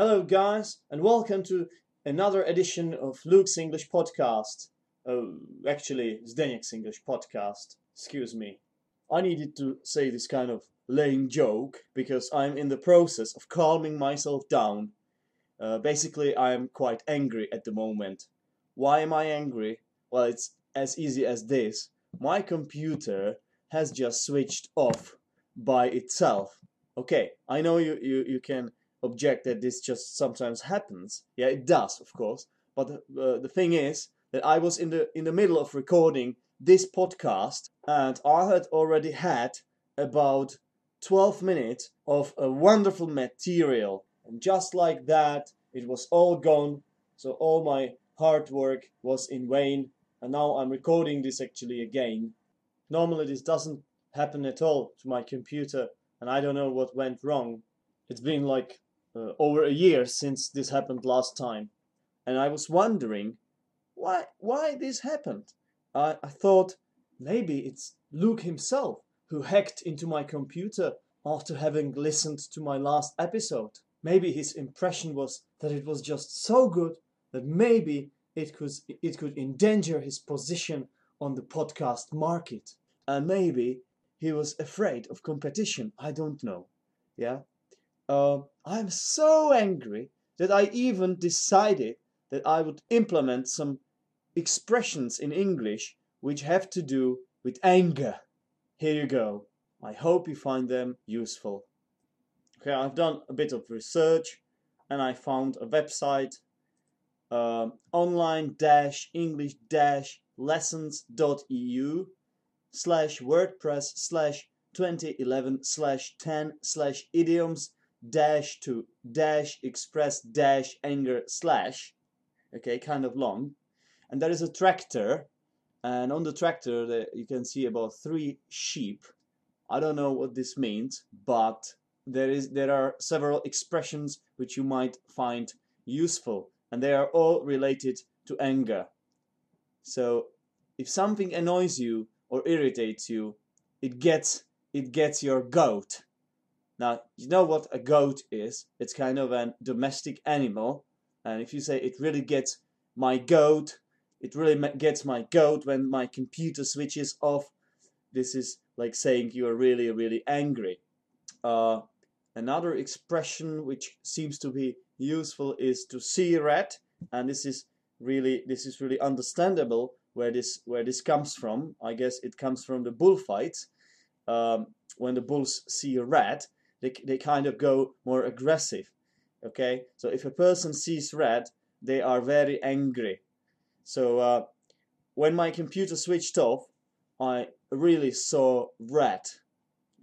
Hello, guys, and welcome to another edition of Luke's English podcast. Oh, actually, Zdeněk's English podcast. Excuse me. I needed to say this kind of lame joke because I'm in the process of calming myself down. Uh, basically, I'm quite angry at the moment. Why am I angry? Well, it's as easy as this. My computer has just switched off by itself. Okay, I know you, you, you can object that this just sometimes happens. Yeah, it does, of course. But the, uh, the thing is that I was in the in the middle of recording this podcast, and I had already had about 12 minutes of a wonderful material, and just like that, it was all gone. So all my hard work was in vain, and now I'm recording this actually again. Normally, this doesn't happen at all to my computer, and I don't know what went wrong. It's been like uh, over a year since this happened last time, and I was wondering why why this happened. I, I thought maybe it's Luke himself who hacked into my computer after having listened to my last episode. Maybe his impression was that it was just so good that maybe it could it could endanger his position on the podcast market. And maybe he was afraid of competition. I don't know. Yeah. Uh, I'm so angry that I even decided that I would implement some expressions in English which have to do with anger. Here you go. I hope you find them useful. Okay, I've done a bit of research and I found a website uh, online-english-lessons.eu slash wordpress slash 2011 slash 10 slash idioms dash to dash express dash anger slash okay kind of long. And there is a tractor. And on the tractor you can see about three sheep. I don't know what this means but there is there are several expressions which you might find useful and they are all related to anger. So if something annoys you or irritates you it gets it gets your goat now, you know what a goat is? It's kind of a domestic animal. And if you say it really gets my goat, it really gets my goat when my computer switches off, this is like saying you are really, really angry. Uh, another expression which seems to be useful is to see red, and this is really this is really understandable where this where this comes from. I guess it comes from the bullfights um, when the bulls see red they, they kind of go more aggressive okay? So if a person sees red they are very angry. So uh, when my computer switched off I really saw red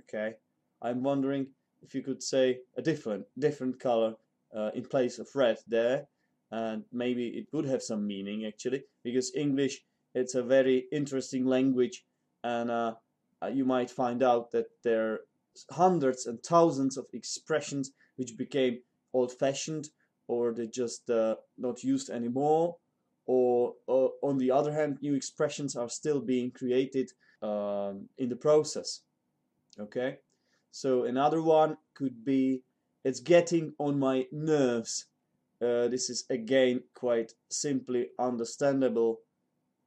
okay? I'm wondering if you could say a different different color uh, in place of red there and maybe it would have some meaning actually because English it's a very interesting language and uh, uh you might find out that there hundreds and thousands of expressions which became old-fashioned or they just uh, not used anymore or, or, on the other hand new expressions are still being created um, in the process okay? So another one could be it's getting on my nerves. Uh, this is again quite simply understandable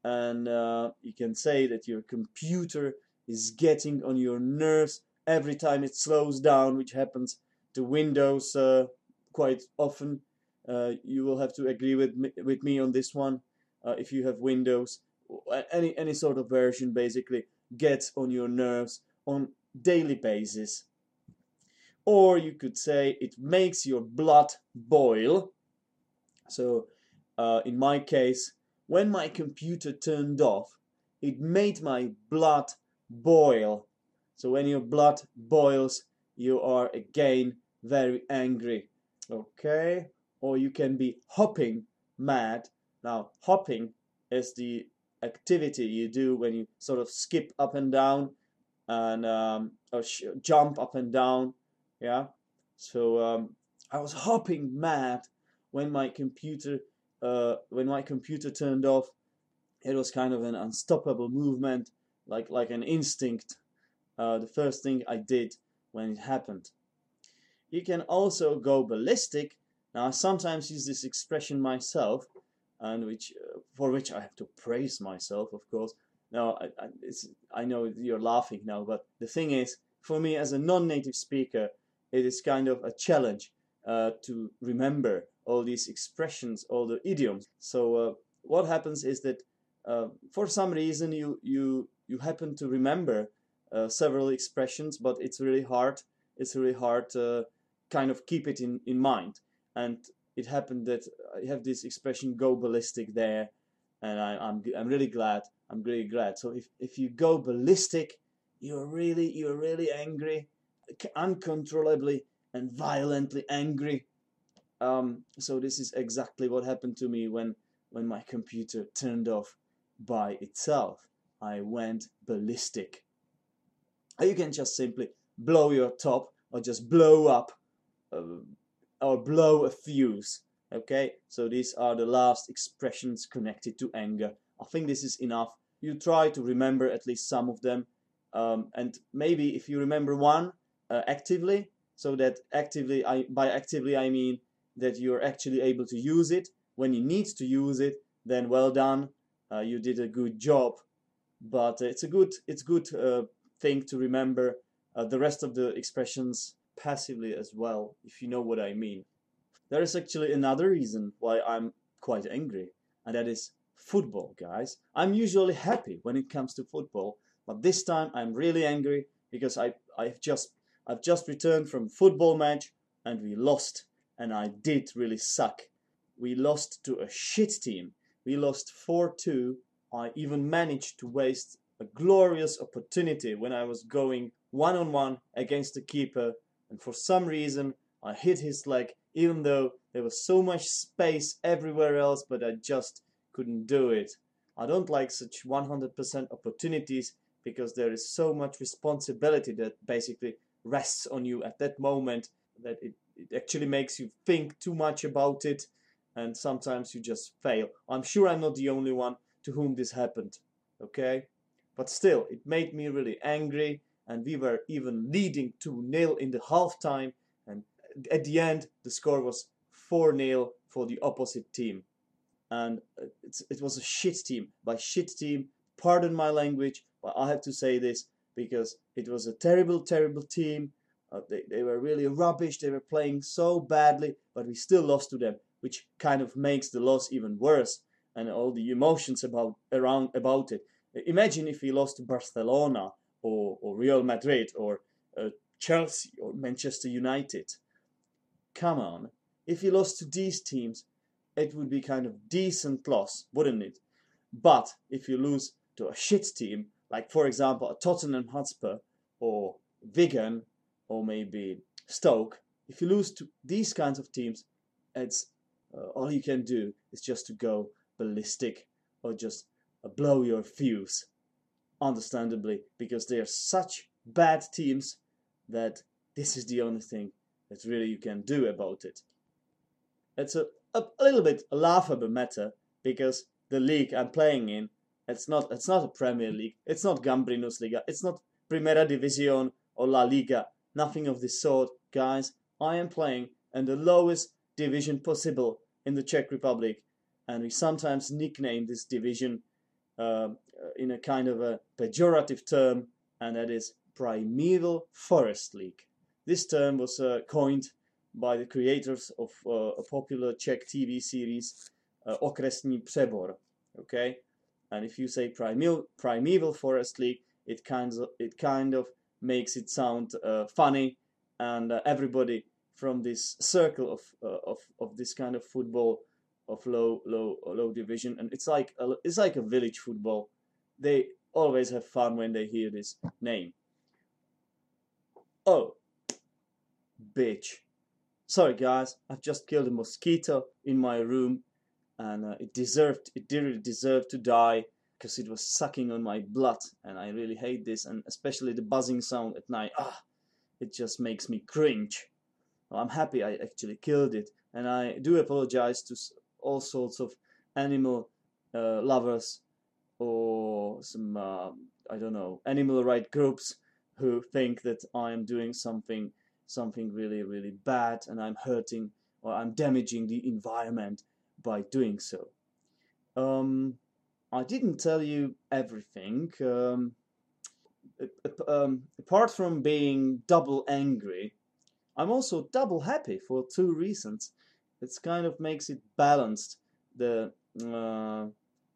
and uh, you can say that your computer is getting on your nerves every time it slows down, which happens to Windows uh, quite often. Uh, you will have to agree with me, with me on this one. Uh, if you have Windows, any any sort of version basically gets on your nerves on daily basis. Or you could say it makes your blood boil. So uh, in my case, when my computer turned off, it made my blood boil so when your blood boils, you are again very angry. Okay? Or you can be hopping mad. Now, hopping is the activity you do when you sort of skip up and down and um, or jump up and down. Yeah. So um, I was hopping mad when my computer uh, when my computer turned off. It was kind of an unstoppable movement, like like an instinct uh, the first thing I did when it happened. You can also go ballistic Now I sometimes use this expression myself, and which uh, for which I have to praise myself, of course. Now I, I, I know you're laughing now, but the thing is, for me as a non-native speaker, it is kind of a challenge uh, to remember all these expressions, all the idioms. So uh, what happens is that uh, for some reason you you you happen to remember uh, several expressions, but it's really hard. It's really hard to kind of keep it in in mind. And it happened that I have this expression "go ballistic" there, and I, I'm I'm really glad. I'm really glad. So if if you go ballistic, you're really you're really angry, uncontrollably and violently angry. Um, so this is exactly what happened to me when when my computer turned off by itself. I went ballistic. You can just simply blow your top or just blow up uh, or blow a fuse. Okay, so these are the last expressions connected to anger. I think this is enough. You try to remember at least some of them, um, and maybe if you remember one uh, actively, so that actively, I by actively I mean that you're actually able to use it when you need to use it. Then well done, uh, you did a good job. But it's a good it's good uh, thing to remember uh, the rest of the expressions passively as well, if you know what I mean. There is actually another reason why I'm quite angry, and that is football, guys. I'm usually happy when it comes to football, but this time I'm really angry because I I've just I've just returned from football match and we lost, and I did really suck. We lost to a shit team. We lost 4-2. I even managed to waste a glorious opportunity when I was going one on one against the keeper and for some reason I hit his leg even though there was so much space everywhere else but I just couldn't do it. I don't like such 100% opportunities because there is so much responsibility that basically rests on you at that moment that it, it actually makes you think too much about it and sometimes you just fail. I'm sure I'm not the only one to whom this happened, okay? But still, it made me really angry and we were even leading 2-0 in the halftime and at the end the score was 4-0 for the opposite team. And it was a shit team. By shit team pardon my language but I have to say this because it was a terrible terrible team. Uh, they, they were really rubbish. They were playing so badly but we still lost to them which kind of makes the loss even worse and all the emotions about around about it imagine if we lost to Barcelona or, or Real Madrid or uh, Chelsea or Manchester United. Come on, if you lost to these teams, it would be kind of decent loss, wouldn't it? But if you lose to a shit team, like for example a Tottenham Hotspur or Wigan or maybe Stoke, if you lose to these kinds of teams, it's uh, all you can do is just to go ballistic or just blow your fuse understandably, because they are such bad teams that this is the only thing that really you can do about it. It's a, a, a little bit laughable matter because the league I'm playing in, it's not it's not a Premier League, it's not Gambrinus Liga, it's not Primera División or La Liga, nothing of this sort, guys. I am playing in the lowest division possible in the Czech Republic, and we sometimes nickname this division uh, in a kind of a pejorative term, and that is primeval forest league. This term was uh, coined by the creators of uh, a popular Czech TV series uh, Okresní Přebor. Okay, and if you say primeval, primeval forest league, it kind of it kind of makes it sound uh, funny, and uh, everybody from this circle of, uh, of of this kind of football of low low low division, and it's like a, it's like a village football they always have fun when they hear this name. Oh, bitch. Sorry guys, I've just killed a mosquito in my room and uh, it deserved, it didn't deserve to die because it was sucking on my blood and I really hate this and especially the buzzing sound at night. Ah, it just makes me cringe. Well, I'm happy I actually killed it and I do apologize to all sorts of animal uh, lovers or some uh, I don't know animal right groups who think that I am doing something something really really bad and I'm hurting or I'm damaging the environment by doing so. Um, I didn't tell you everything. Um, um, apart from being double angry, I'm also double happy for two reasons. It kind of makes it balanced the uh,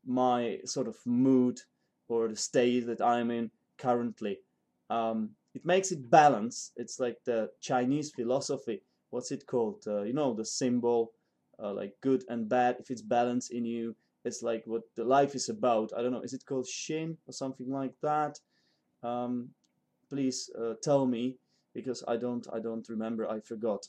my sort of mood or the state that I'm in currently. Um, it makes it balance. It's like the Chinese philosophy. What's it called? Uh, you know, the symbol, uh, like good and bad. If it's balance in you, it's like what the life is about. I don't know. Is it called Shin or something like that? Um, please uh, tell me because I don't. I don't remember. I forgot.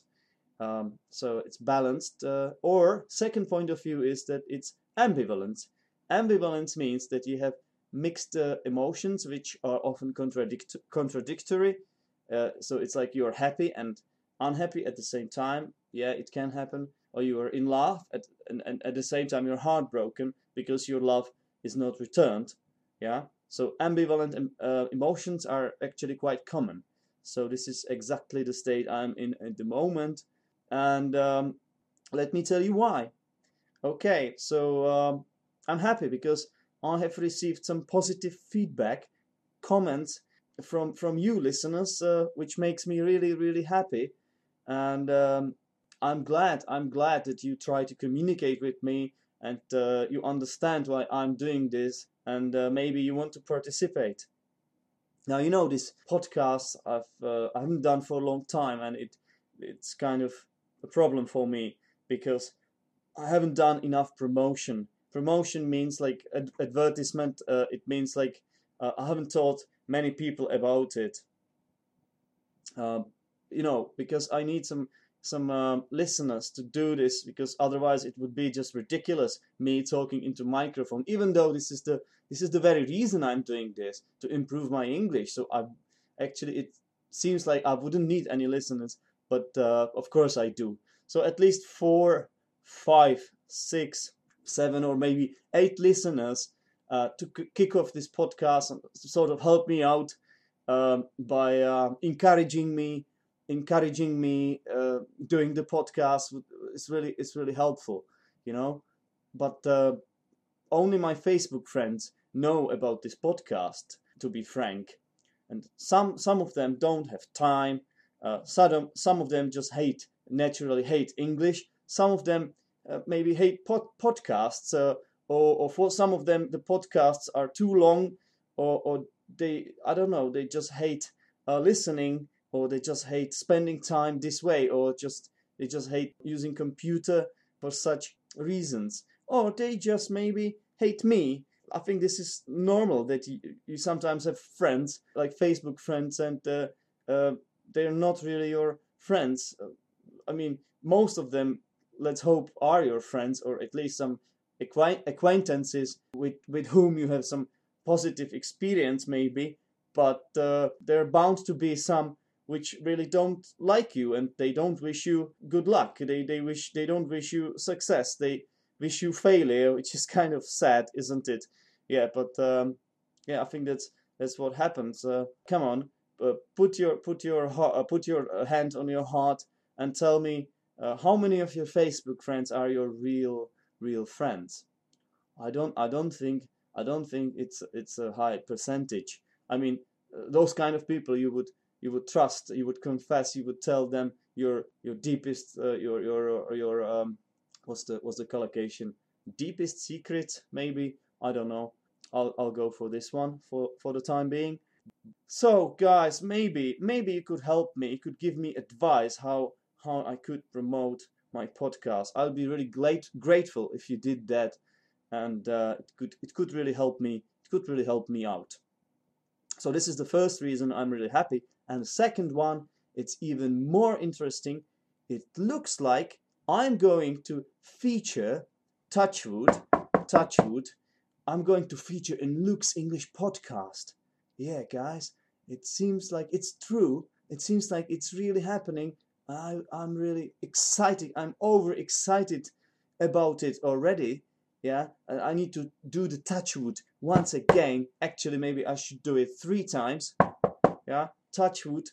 Um, so it's balanced. Uh, or second point of view is that it's ambivalent. Ambivalence means that you have mixed uh, emotions which are often contradict contradictory. Uh, so it's like you're happy and unhappy at the same time. Yeah, it can happen. Or you are in love at, and, and at the same time you're heartbroken because your love is not returned. Yeah. So ambivalent uh, emotions are actually quite common. So this is exactly the state I'm in at the moment. And um, let me tell you why. Okay, so um, I'm happy because I have received some positive feedback, comments from from you listeners, uh, which makes me really really happy, and um, I'm glad I'm glad that you try to communicate with me and uh, you understand why I'm doing this, and uh, maybe you want to participate. Now you know this podcast I've uh, I haven't done for a long time, and it it's kind of a problem for me because I haven't done enough promotion. Promotion means like ad advertisement uh, it means like uh, I haven't taught many people about it. Uh, you know because I need some some um, listeners to do this because otherwise it would be just ridiculous me talking into microphone even though this is the this is the very reason I'm doing this to improve my English. So I actually it seems like I wouldn't need any listeners but uh, of course I do so at least four five six seven or maybe eight listeners uh, to kick off this podcast and sort of help me out um, by uh, encouraging me, encouraging me uh, doing the podcast. It's really it's really helpful, you know. But uh, only my Facebook friends know about this podcast. To be frank, and some some of them don't have time. Uh, some some of them just hate naturally hate English. Some of them uh, maybe hate pod- podcasts, uh, or, or for some of them the podcasts are too long, or, or they I don't know they just hate uh, listening, or they just hate spending time this way, or just they just hate using computer for such reasons, or they just maybe hate me. I think this is normal that you, you sometimes have friends like Facebook friends, and uh, uh, they're not really your friends. I mean, most of them let's hope are your friends or at least some acquaintances with with whom you have some positive experience maybe. But uh, there are bound to be some which really don't like you and they don't wish you good luck. They they wish they don't wish you success. They wish you failure which is kind of sad isn't it? Yeah but um, yeah i think that's that's what happens. Uh, come on uh, put your put your uh, put your uh, hand on your heart and tell me uh, how many of your Facebook friends are your real real friends? I don't I don't think I don't think it's it's a high percentage. I mean, uh, those kind of people you would you would trust, you would confess, you would tell them your your deepest your your your um what's the what's the collocation deepest secret maybe I don't know. I'll I'll go for this one for for the time being. So guys, maybe maybe you could help me. You could give me advice how how I could promote my podcast. I'll be really great, grateful if you did that, and uh, it could it could really help me. It could really help me out. So this is the first reason I'm really happy, and the second one, it's even more interesting. It looks like I'm going to feature Touchwood, Touchwood. I'm going to feature in Luke's English podcast. Yeah, guys, it seems like it's true. It seems like it's really happening I, I'm really excited. I'm over excited about it already. Yeah, I need to do the touchwood once again. Actually, maybe I should do it three times. Yeah, touchwood,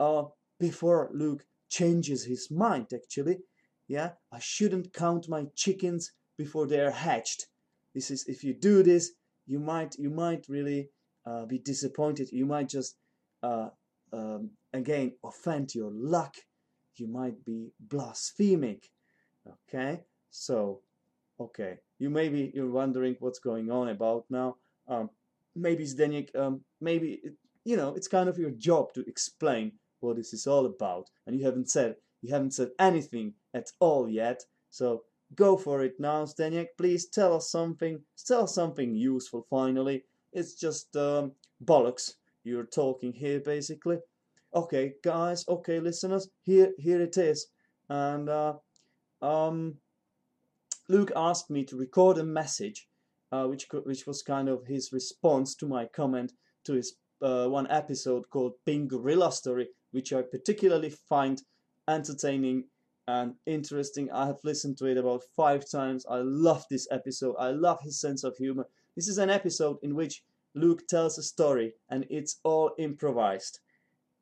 uh, before Luke changes his mind. Actually, Yeah, I shouldn't count my chickens before they are hatched. This is if you do this, you might you might really uh, be disappointed. You might just uh, um, again offend your luck. You might be blasphemic. Okay, so okay, you maybe you're wondering what's going on about now. Um, maybe Zdeněk, um, maybe it, you know it's kind of your job to explain what this is all about, and you haven't said you haven't said anything at all yet. So go for it now, Zdeněk. Please tell us something. Tell us something useful. Finally, it's just um, bollocks you're talking here, basically. Okay, guys. Okay, listeners. Here, here it is. And uh, um, Luke asked me to record a message, uh, which which was kind of his response to my comment to his uh, one episode called Pink Gorilla Story, which I particularly find entertaining and interesting. I have listened to it about five times. I love this episode. I love his sense of humor. This is an episode in which Luke tells a story and it's all improvised.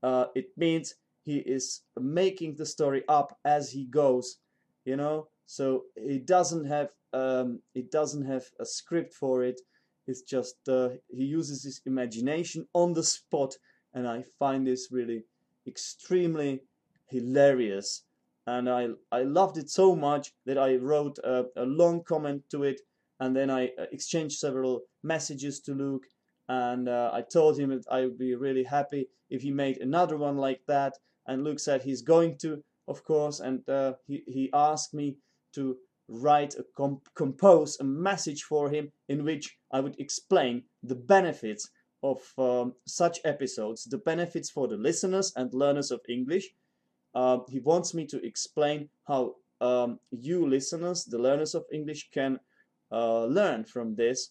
Uh, it means he is making the story up as he goes, you know. So he doesn't have um, it doesn't have a script for it. It's just uh, he uses his imagination on the spot, and I find this really extremely hilarious and I, I loved it so much that I wrote a, a long comment to it and then I uh, exchanged several messages to Luke and uh, I told him that I would be really happy if he made another one like that. And Luke said he's going to of course and uh, he, he asked me to write a comp compose a message for him in which I would explain the benefits of um, such episodes the benefits for the listeners and learners of English. Uh, he wants me to explain how um, you listeners, the learners of English, can uh, learn from this.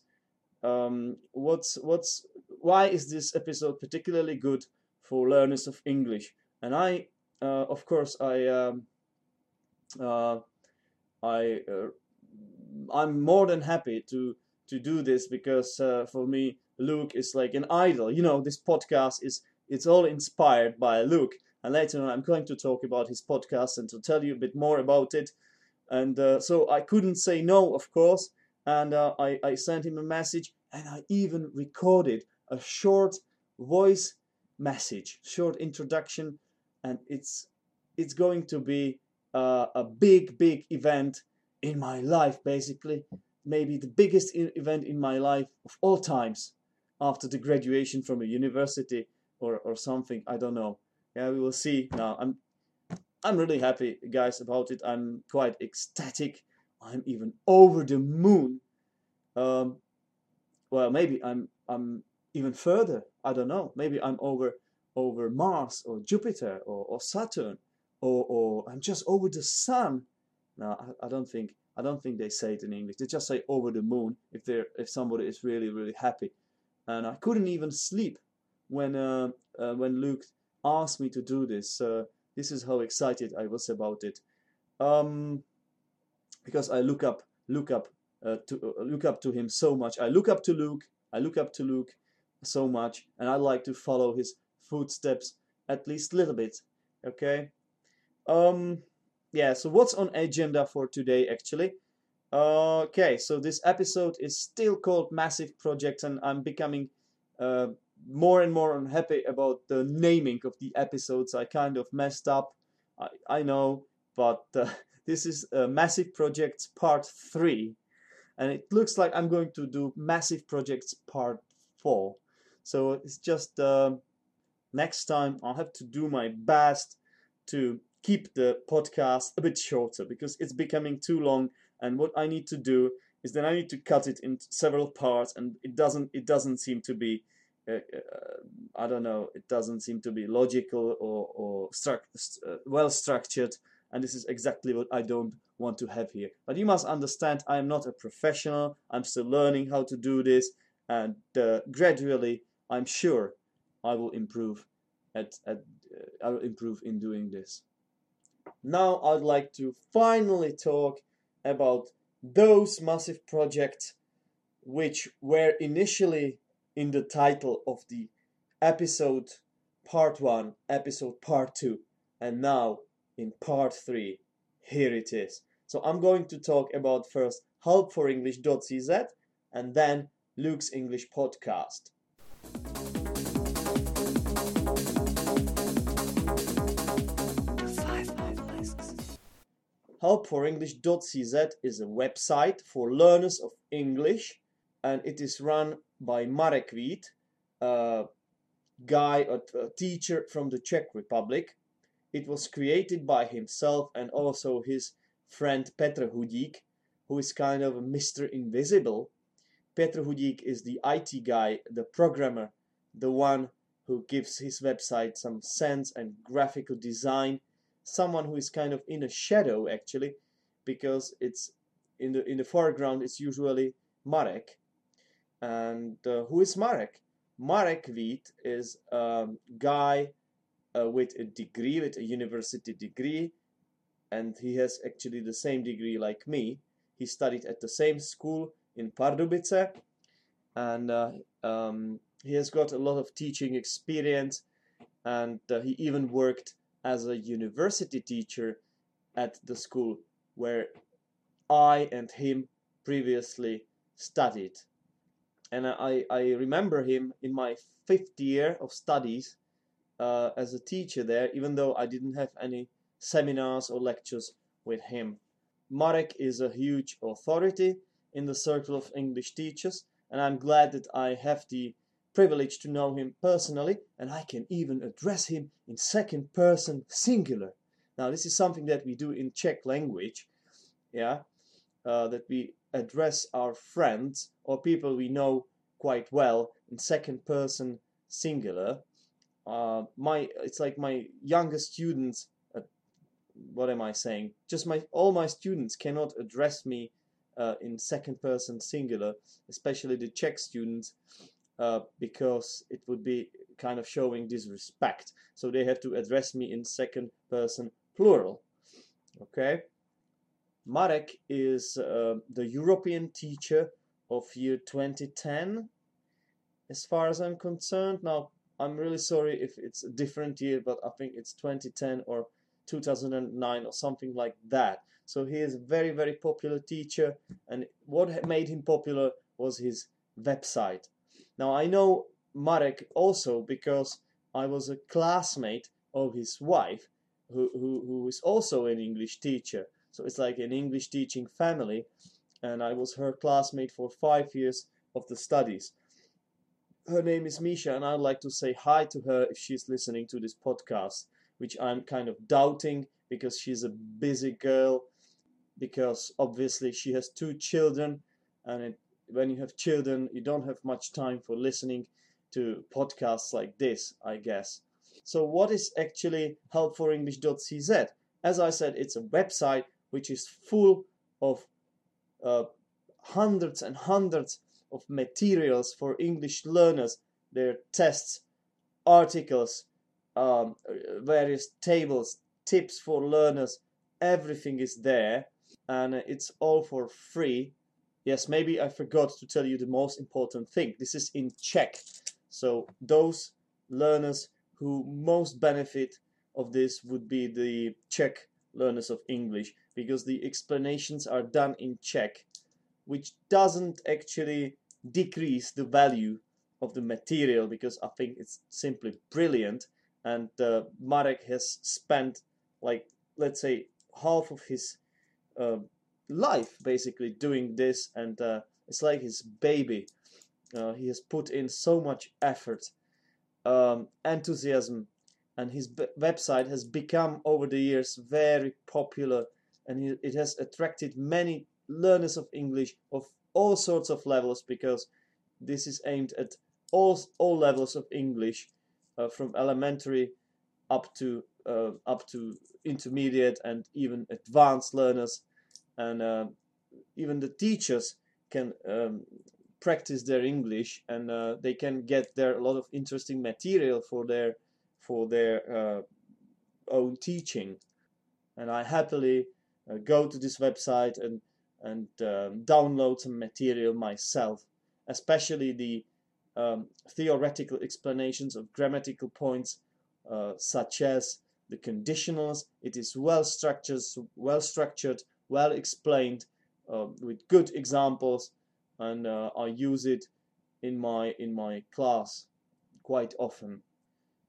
Um, what's what's why is this episode particularly good for learners of English? And I, uh, of course, I um, uh, I uh, I'm more than happy to to do this because uh, for me Luke is like an idol. You know, this podcast is it's all inspired by Luke and later on, I'm going to talk about his podcast and to tell you a bit more about it. And uh, so I couldn't say no, of course. And uh, I, I sent him a message and I even recorded a short voice message, short introduction. And it's, it's going to be uh, a big, big event in my life, basically. Maybe the biggest event in my life of all times after the graduation from a university or, or something. I don't know yeah we will see now i'm i'm really happy guys about it i'm quite ecstatic i'm even over the moon. Um well maybe i'm i'm even further. I don't know. Maybe i'm over over mars or jupiter or, or saturn or or i'm just over the sun. No I, I don't think i don't think they say it in english. They just say over the moon if they're if somebody is really really happy. And i couldn't even sleep when uh, uh, when luke asked me to do this. Uh, this is how excited I was about it. Um, because I look up, look up, uh, to uh, look up to him so much. I look up to Luke. I look up to Luke so much, and I like to follow his footsteps at least a little bit. Okay. Um. Yeah. So what's on agenda for today, actually? Okay. So this episode is still called Massive Project, and I'm becoming uh, more and more unhappy about the naming of the episodes. I kind of messed up. I, I know, but uh, this is uh, Massive Projects Part 3. And it looks like I'm going to do Massive Projects Part 4. So it's just uh, next time I'll have to do my best to keep the podcast a bit shorter because it's becoming too long. And what I need to do is then I need to cut it into several parts, and it doesn't it doesn't seem to be uh, I don't know, it doesn't seem to be logical or, or stru- uh, well structured. And this is exactly what I don't want to have here. But you must understand, I am not a professional. I'm still learning how to do this. And uh, gradually, I'm sure I will improve at, at uh, I will improve in doing this. Now I'd like to finally talk about those massive projects which were initially in the title of the episode part 1, episode part 2, and now in part 3, here it is. So I'm going to talk about first helpforenglish.cz and then Luke's English podcast. Helpforenglish.cz is a website for learners of English and it is run by Marek Vít, a guy, a, a teacher from the Czech Republic. It was created by himself and also his friend Petr Hudík, who is kind of a Mr. Invisible. Petr Hudík is the IT guy, the programmer, the one who gives his website some sense and graphical design. Someone who is kind of in a shadow actually, because it's in the in the foreground. It's usually Marek, and uh, who is Marek? Marek Vít is a guy uh, with a degree, with a university degree, and he has actually the same degree like me. He studied at the same school in Pardubice, and uh, um, he has got a lot of teaching experience, and uh, he even worked as a university teacher at the school where I and him previously studied and I, I remember him in my fifth year of studies uh, as a teacher there, even though I didn't have any seminars or lectures with him. Marek is a huge authority in the circle of English teachers, and I'm glad that I have the privilege to know him personally, and I can even address him in second person singular. Now, this is something that we do in Czech language, yeah, uh, that we address our friends or people we know quite well in second person singular. Uh, my it's like my youngest students. Uh, what am I saying? Just my all my students cannot address me uh, in second person singular, especially the Czech students, uh, because it would be kind of showing disrespect. So they have to address me in second person plural. Okay. Marek is uh, the European teacher of year 2010 as far as I'm concerned. Now, I'm really sorry if it's a different year, but I think it's 2010 or 2009 or something like that. So he is a very, very popular teacher, and what made him popular was his website. Now, I know Marek also because I was a classmate of his wife, who, who, who is also an English teacher. So it's like an English teaching family, and I was her classmate for five years of the studies. Her name is Misha, and I'd like to say hi to her if she's listening to this podcast, which I'm kind of doubting because she's a busy girl, because obviously she has two children, and it, when you have children, you don't have much time for listening to podcasts like this, I guess. So, what is actually helpforenglish.cz? As I said, it's a website which is full of uh, hundreds and hundreds of materials for English learners, their tests, articles, um, various tables, tips for learners, everything is there and it's all for free. Yes, maybe I forgot to tell you the most important thing. This is in Czech. So those learners who most benefit of this would be the Czech learners of English because the explanations are done in Czech, which doesn't actually decrease the value of the material because I think it's simply brilliant. And uh, Marek has spent, like, let's say, half of his uh, life basically doing this, and uh, it's like his baby. Uh, he has put in so much effort, um, enthusiasm, and his website has become over the years very popular and it has attracted many learners of English of all sorts of levels because this is aimed at all all levels of English uh, from elementary up to uh, up to intermediate and even advanced learners. And uh, even the teachers can um, practice their English and uh, they can get there a lot of interesting material for their for their uh, own teaching. And I happily uh, go to this website and and um, download some material myself, especially the um, theoretical explanations of grammatical points, uh, such as the conditionals. It is well structured, well structured, well explained, uh, with good examples, and uh, I use it in my in my class quite often.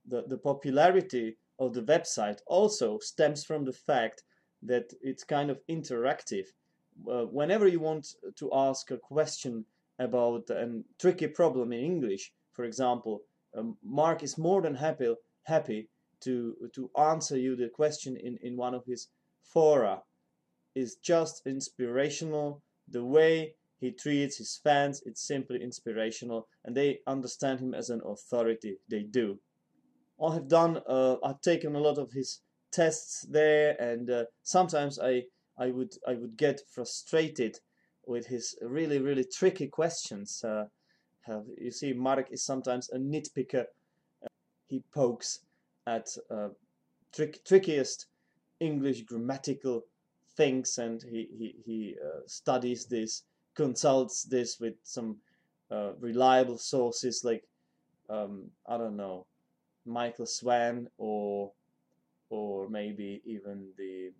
The the popularity of the website also stems from the fact that it's kind of interactive. Uh, whenever you want to ask a question about a tricky problem in English, for example, um, Mark is more than happy happy to to answer you the question in in one of his fora. Is just inspirational. The way he treats his fans, it's simply inspirational, and they understand him as an authority. They do. I have done. Uh, I've taken a lot of his tests there, and uh, sometimes I I would I would get frustrated with his really really tricky questions. Uh, you see, Mark is sometimes a nitpicker. he pokes at uh, trick, trickiest English grammatical things, and he he, he uh, studies this, consults this with some uh, reliable sources like um, I don't know Michael Swan or or maybe even the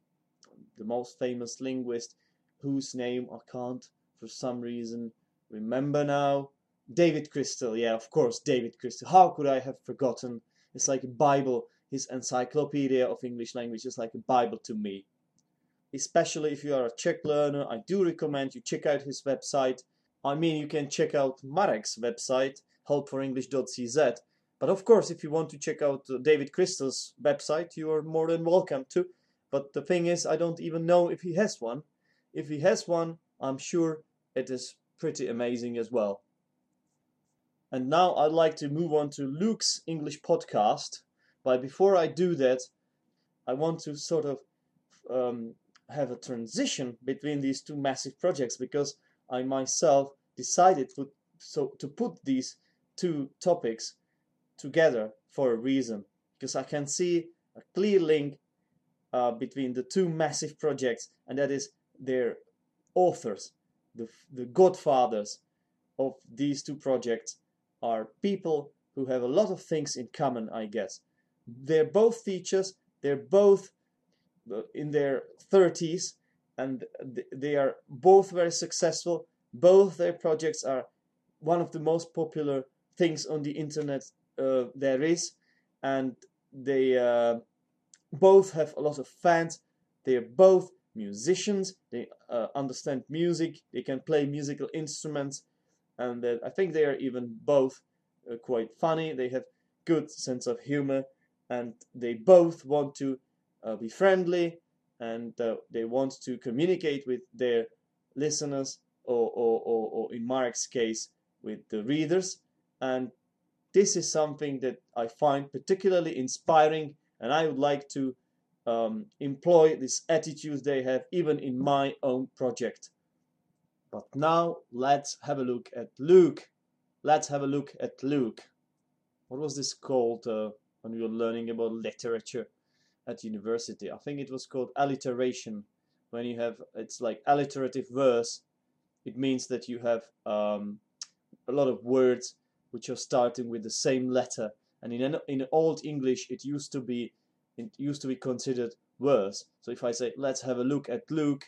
the most famous linguist whose name I can't for some reason remember now. David Crystal, yeah, of course, David Crystal. How could I have forgotten? It's like a Bible. His encyclopedia of English language is like a Bible to me. Especially if you are a Czech learner, I do recommend you check out his website. I mean, you can check out Marek's website, helpforenglish.cz, but of course, if you want to check out David Crystal's website, you are more than welcome to. But the thing is, I don't even know if he has one. If he has one, I'm sure it is pretty amazing as well. And now I'd like to move on to Luke's English podcast. But before I do that, I want to sort of um, have a transition between these two massive projects because I myself decided to, so, to put these two topics together for a reason because I can see a clear link uh, between the two massive projects and that is their authors the, the godfathers of these two projects are people who have a lot of things in common I guess. They're both teachers they're both uh, in their 30s and they are both very successful. Both their projects are one of the most popular things on the internet uh, there is, and they uh, both have a lot of fans. They are both musicians. They uh, understand music. They can play musical instruments, and I think they are even both uh, quite funny. They have good sense of humor, and they both want to uh, be friendly, and uh, they want to communicate with their listeners, or, or, or, or in Marek's case, with the readers. And this is something that I find particularly inspiring, and I would like to um, employ this attitude they have even in my own project. But now let's have a look at Luke. Let's have a look at Luke. What was this called uh, when we were learning about literature at university? I think it was called alliteration. When you have, it's like alliterative verse. It means that you have um, a lot of words which are starting with the same letter. And in in old English, it used to be it used to be considered verse. So if I say let's have a look at Luke,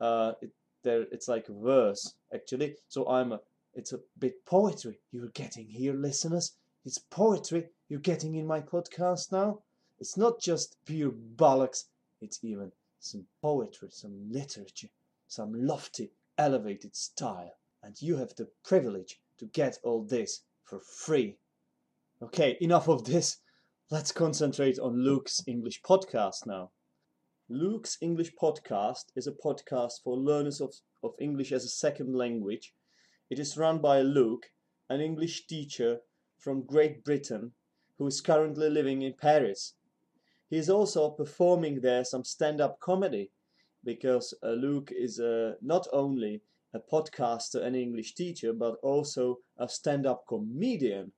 uh, it, there it's like verse actually. So I'm a, it's a bit poetry you're getting here, listeners. It's poetry you're getting in my podcast now. It's not just pure bollocks. It's even some poetry, some literature, some lofty, elevated style. And you have the privilege to get all this for free. Okay, enough of this. Let's concentrate on Luke's English podcast now. Luke's English podcast is a podcast for learners of, of English as a second language. It is run by Luke, an English teacher from Great Britain who is currently living in Paris. He is also performing there some stand up comedy because uh, Luke is uh, not only a podcaster and English teacher, but also a stand up comedian.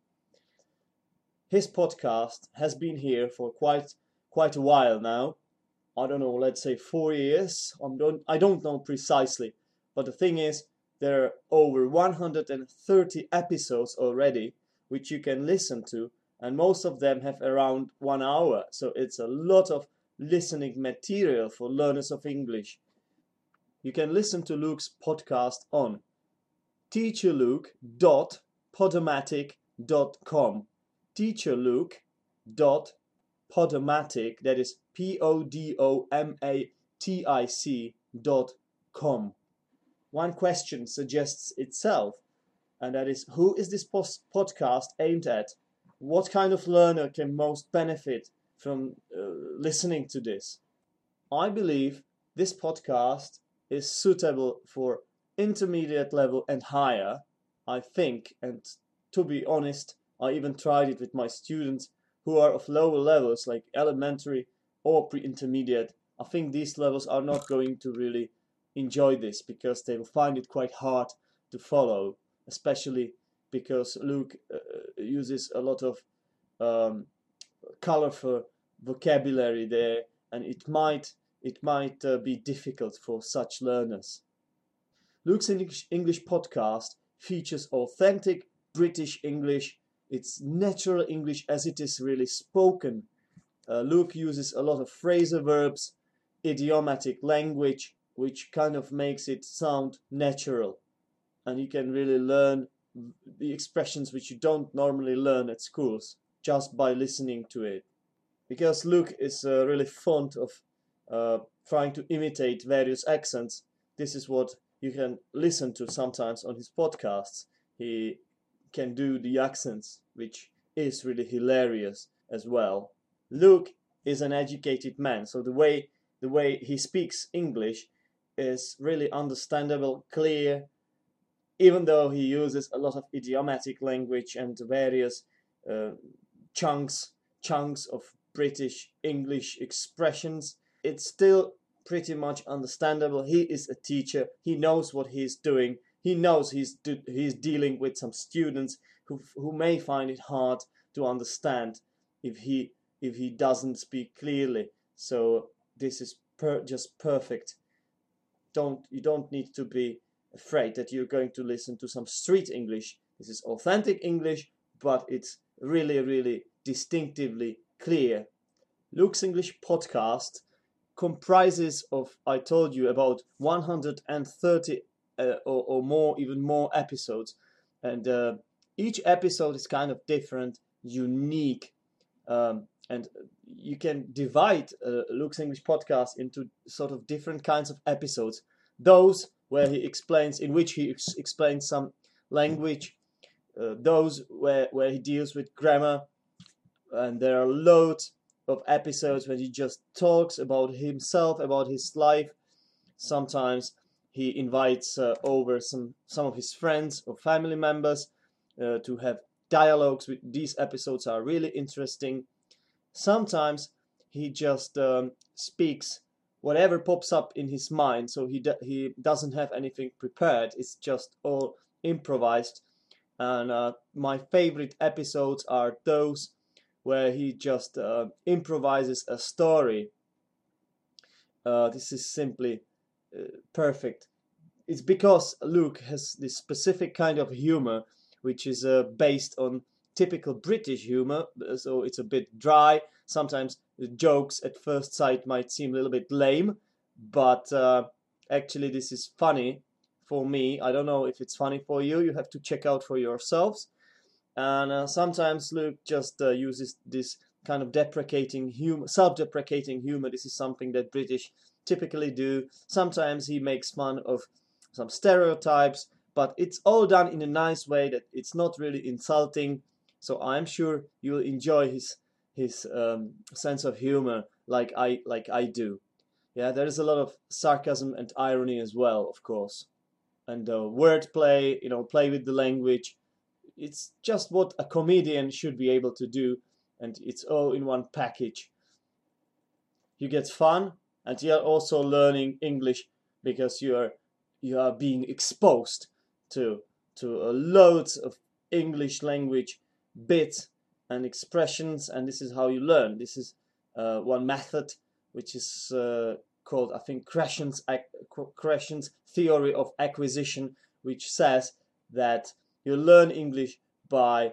His podcast has been here for quite quite a while now. I don't know, let's say four years. I don't, I don't know precisely. But the thing is, there are over 130 episodes already, which you can listen to. and most of them have around one hour. So it's a lot of listening material for learners of English. You can listen to Luke's podcast on teacherluke.podomatic.com. Teacherluke.podomatic, that is P O D O M A T I C dot com. One question suggests itself, and that is who is this podcast aimed at? What kind of learner can most benefit from uh, listening to this? I believe this podcast is suitable for intermediate level and higher. I think, and to be honest, I even tried it with my students who are of lower levels like elementary or pre-intermediate. I think these levels are not going to really enjoy this because they will find it quite hard to follow, especially because Luke uh, uses a lot of um, colorful vocabulary there, and it might it might uh, be difficult for such learners. Luke's English, English podcast features authentic British English. It's natural English as it is really spoken. Uh, Luke uses a lot of phrasal verbs, idiomatic language, which kind of makes it sound natural. And you can really learn the expressions which you don't normally learn at schools just by listening to it. Because Luke is uh, really fond of uh, trying to imitate various accents, this is what you can listen to sometimes on his podcasts. He can do the accents, which is really hilarious as well. Luke is an educated man, so the way the way he speaks English is really understandable, clear, even though he uses a lot of idiomatic language and various uh, chunks chunks of British English expressions. It's still pretty much understandable. He is a teacher. He knows what he's doing. He knows he's he's dealing with some students who who may find it hard to understand if he if he doesn't speak clearly. So this is per, just perfect. Don't you don't need to be afraid that you're going to listen to some street English. This is authentic English, but it's really really distinctively clear. Luke's English podcast comprises of I told you about 130 uh, or, or, more, even more episodes, and uh, each episode is kind of different, unique, um, and you can divide uh, Luke's English podcast into sort of different kinds of episodes. Those where he explains, in which he ex- explains some language, uh, those where where he deals with grammar, and there are loads of episodes when he just talks about himself, about his life. Sometimes he invites uh, over some some of his friends or family members uh, to have dialogues. With, these episodes are really interesting. Sometimes he just um, speaks whatever pops up in his mind, so he he doesn't have anything prepared. It's just all improvised. And uh, my favorite episodes are those where he just uh, improvises a story. Uh, this is simply perfect. It's because Luke has this specific kind of humor, which is uh, based on typical British humor, so it's a bit dry. Sometimes the jokes at first sight might seem a little bit lame, but uh, actually, this is funny for me. I don't know if it's funny for you, you have to check out for yourselves and uh, sometimes Luke just uh, uses this kind of deprecating humor, self-deprecating humor. This is something that British typically do. Sometimes he makes fun of some stereotypes, but it's all done in a nice way that it's not really insulting. So I'm sure you'll enjoy his his um, sense of humor like I like I do. Yeah, there is a lot of sarcasm and irony as well, of course, and uh, wordplay. You know, play with the language it's just what a comedian should be able to do, and it's all in one package. You get fun, and you are also learning English because you are you are being exposed to to uh, loads of English language bits and expressions, and this is how you learn. This is uh, one method which is uh, called, I think, Krashen's, Krashen's theory of acquisition, which says that you learn English by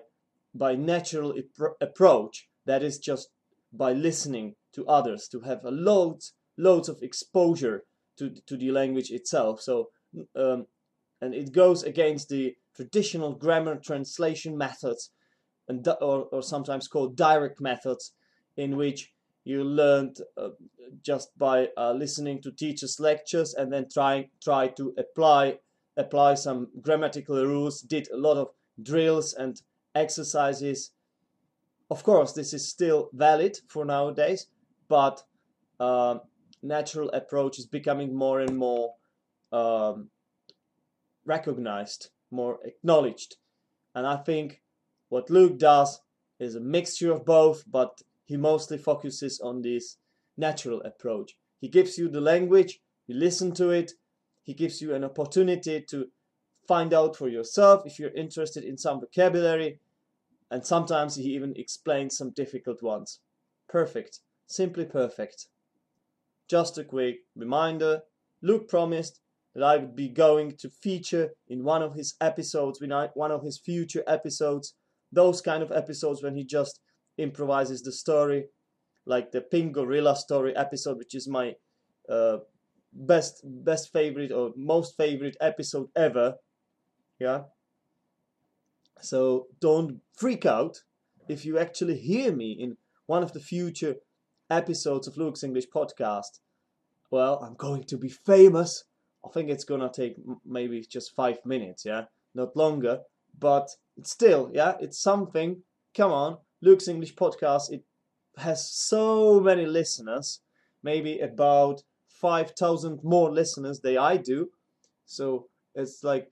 by natural approach that is just by listening to others to have a loads loads of exposure to to the language itself. So um, and it goes against the traditional grammar translation methods and or, or sometimes called direct methods in which you learned uh, just by uh, listening to teachers lectures and then trying try to apply apply some grammatical rules did a lot of drills and exercises. Of course this is still valid for nowadays but uh, natural approach is becoming more and more um, recognized more acknowledged and i think what luke does is a mixture of both but he mostly focuses on this natural approach. He gives you the language, you listen to it, he gives you an opportunity to find out for yourself if you're interested in some vocabulary, and sometimes he even explains some difficult ones. Perfect, simply perfect. Just a quick reminder Luke promised that I would be going to feature in one of his episodes, one of his future episodes, those kind of episodes when he just improvises the story, like the Pink Gorilla story episode, which is my uh, best best favorite or most favorite episode ever. Yeah. So don't freak out if you actually hear me in one of the future episodes of Luke's English podcast. Well, I'm going to be famous. I think it's gonna take maybe just five minutes, yeah, not longer. But it's still, yeah, it's something. Come on, Luke's English podcast, it has so many listeners, maybe about 5,000 more listeners than I do. So it's like,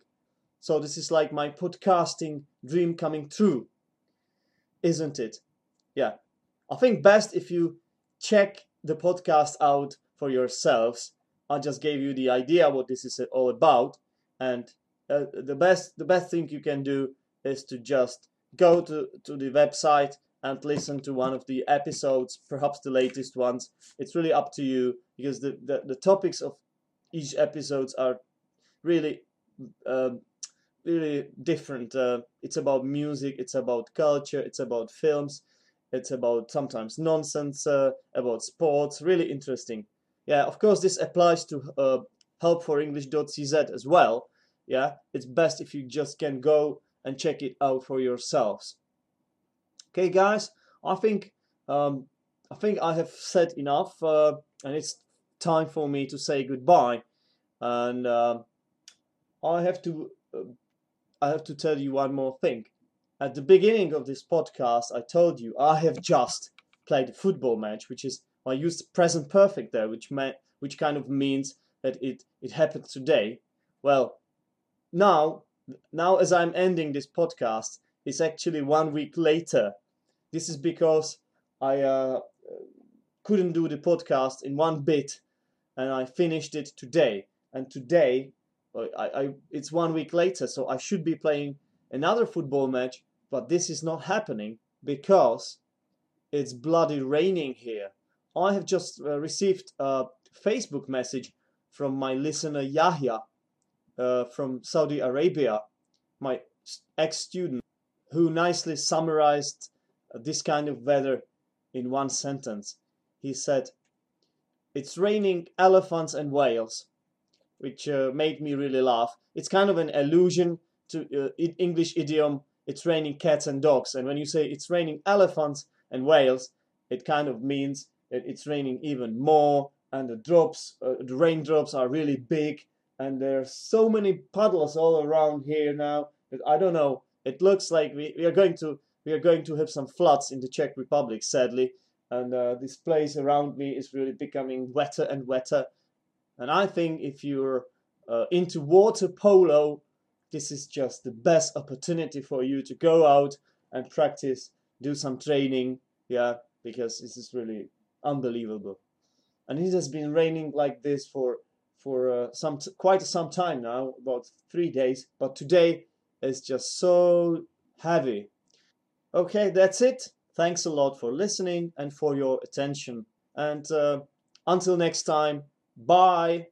so this is like my podcasting dream coming true, isn't it? Yeah. I think best if you check the podcast out for yourselves. I just gave you the idea what this is all about, and uh, the best the best thing you can do is to just go to, to the website and listen to one of the episodes, perhaps the latest ones. It's really up to you because the, the, the topics of each episodes are really uh, really different. Uh, it's about music, it's about culture, it's about films, it's about sometimes nonsense, uh, about sports. Really interesting. Yeah, of course, this applies to uh, helpforenglish.cz as well. Yeah, it's best if you just can go and check it out for yourselves. Okay, guys, I think um, I think I have said enough, uh, and it's time for me to say goodbye. And uh, I have to uh, I have to tell you one more thing. At the beginning of this podcast, I told you I have just played a football match, which is I used present perfect there, which meant which kind of means that it it happened today. Well, now now as I'm ending this podcast, it's actually one week later. This is because I uh, couldn't do the podcast in one bit, and I finished it today. And today, I, I it's one week later, so I should be playing another football match, but this is not happening because it's bloody raining here. I have just uh, received a Facebook message from my listener Yahya uh, from Saudi Arabia, my ex student, who nicely summarized this kind of weather in one sentence. He said, It's raining elephants and whales, which uh, made me really laugh. It's kind of an allusion to uh, English idiom, it's raining cats and dogs. And when you say it's raining elephants and whales, it kind of means that it's raining even more and the drops, uh, the raindrops are really big and there's so many puddles all around here now that I don't know. It looks like we, we are going to we are going to have some floods in the Czech Republic, sadly, and uh, this place around me is really becoming wetter and wetter. And I think if you're uh, into water polo, this is just the best opportunity for you to go out and practice, do some training, yeah, because this is really unbelievable. And it has been raining like this for for uh, some quite some time now, about three days. But today is just so heavy. Okay, that's it. Thanks a lot for listening and for your attention. And uh, until next time, bye.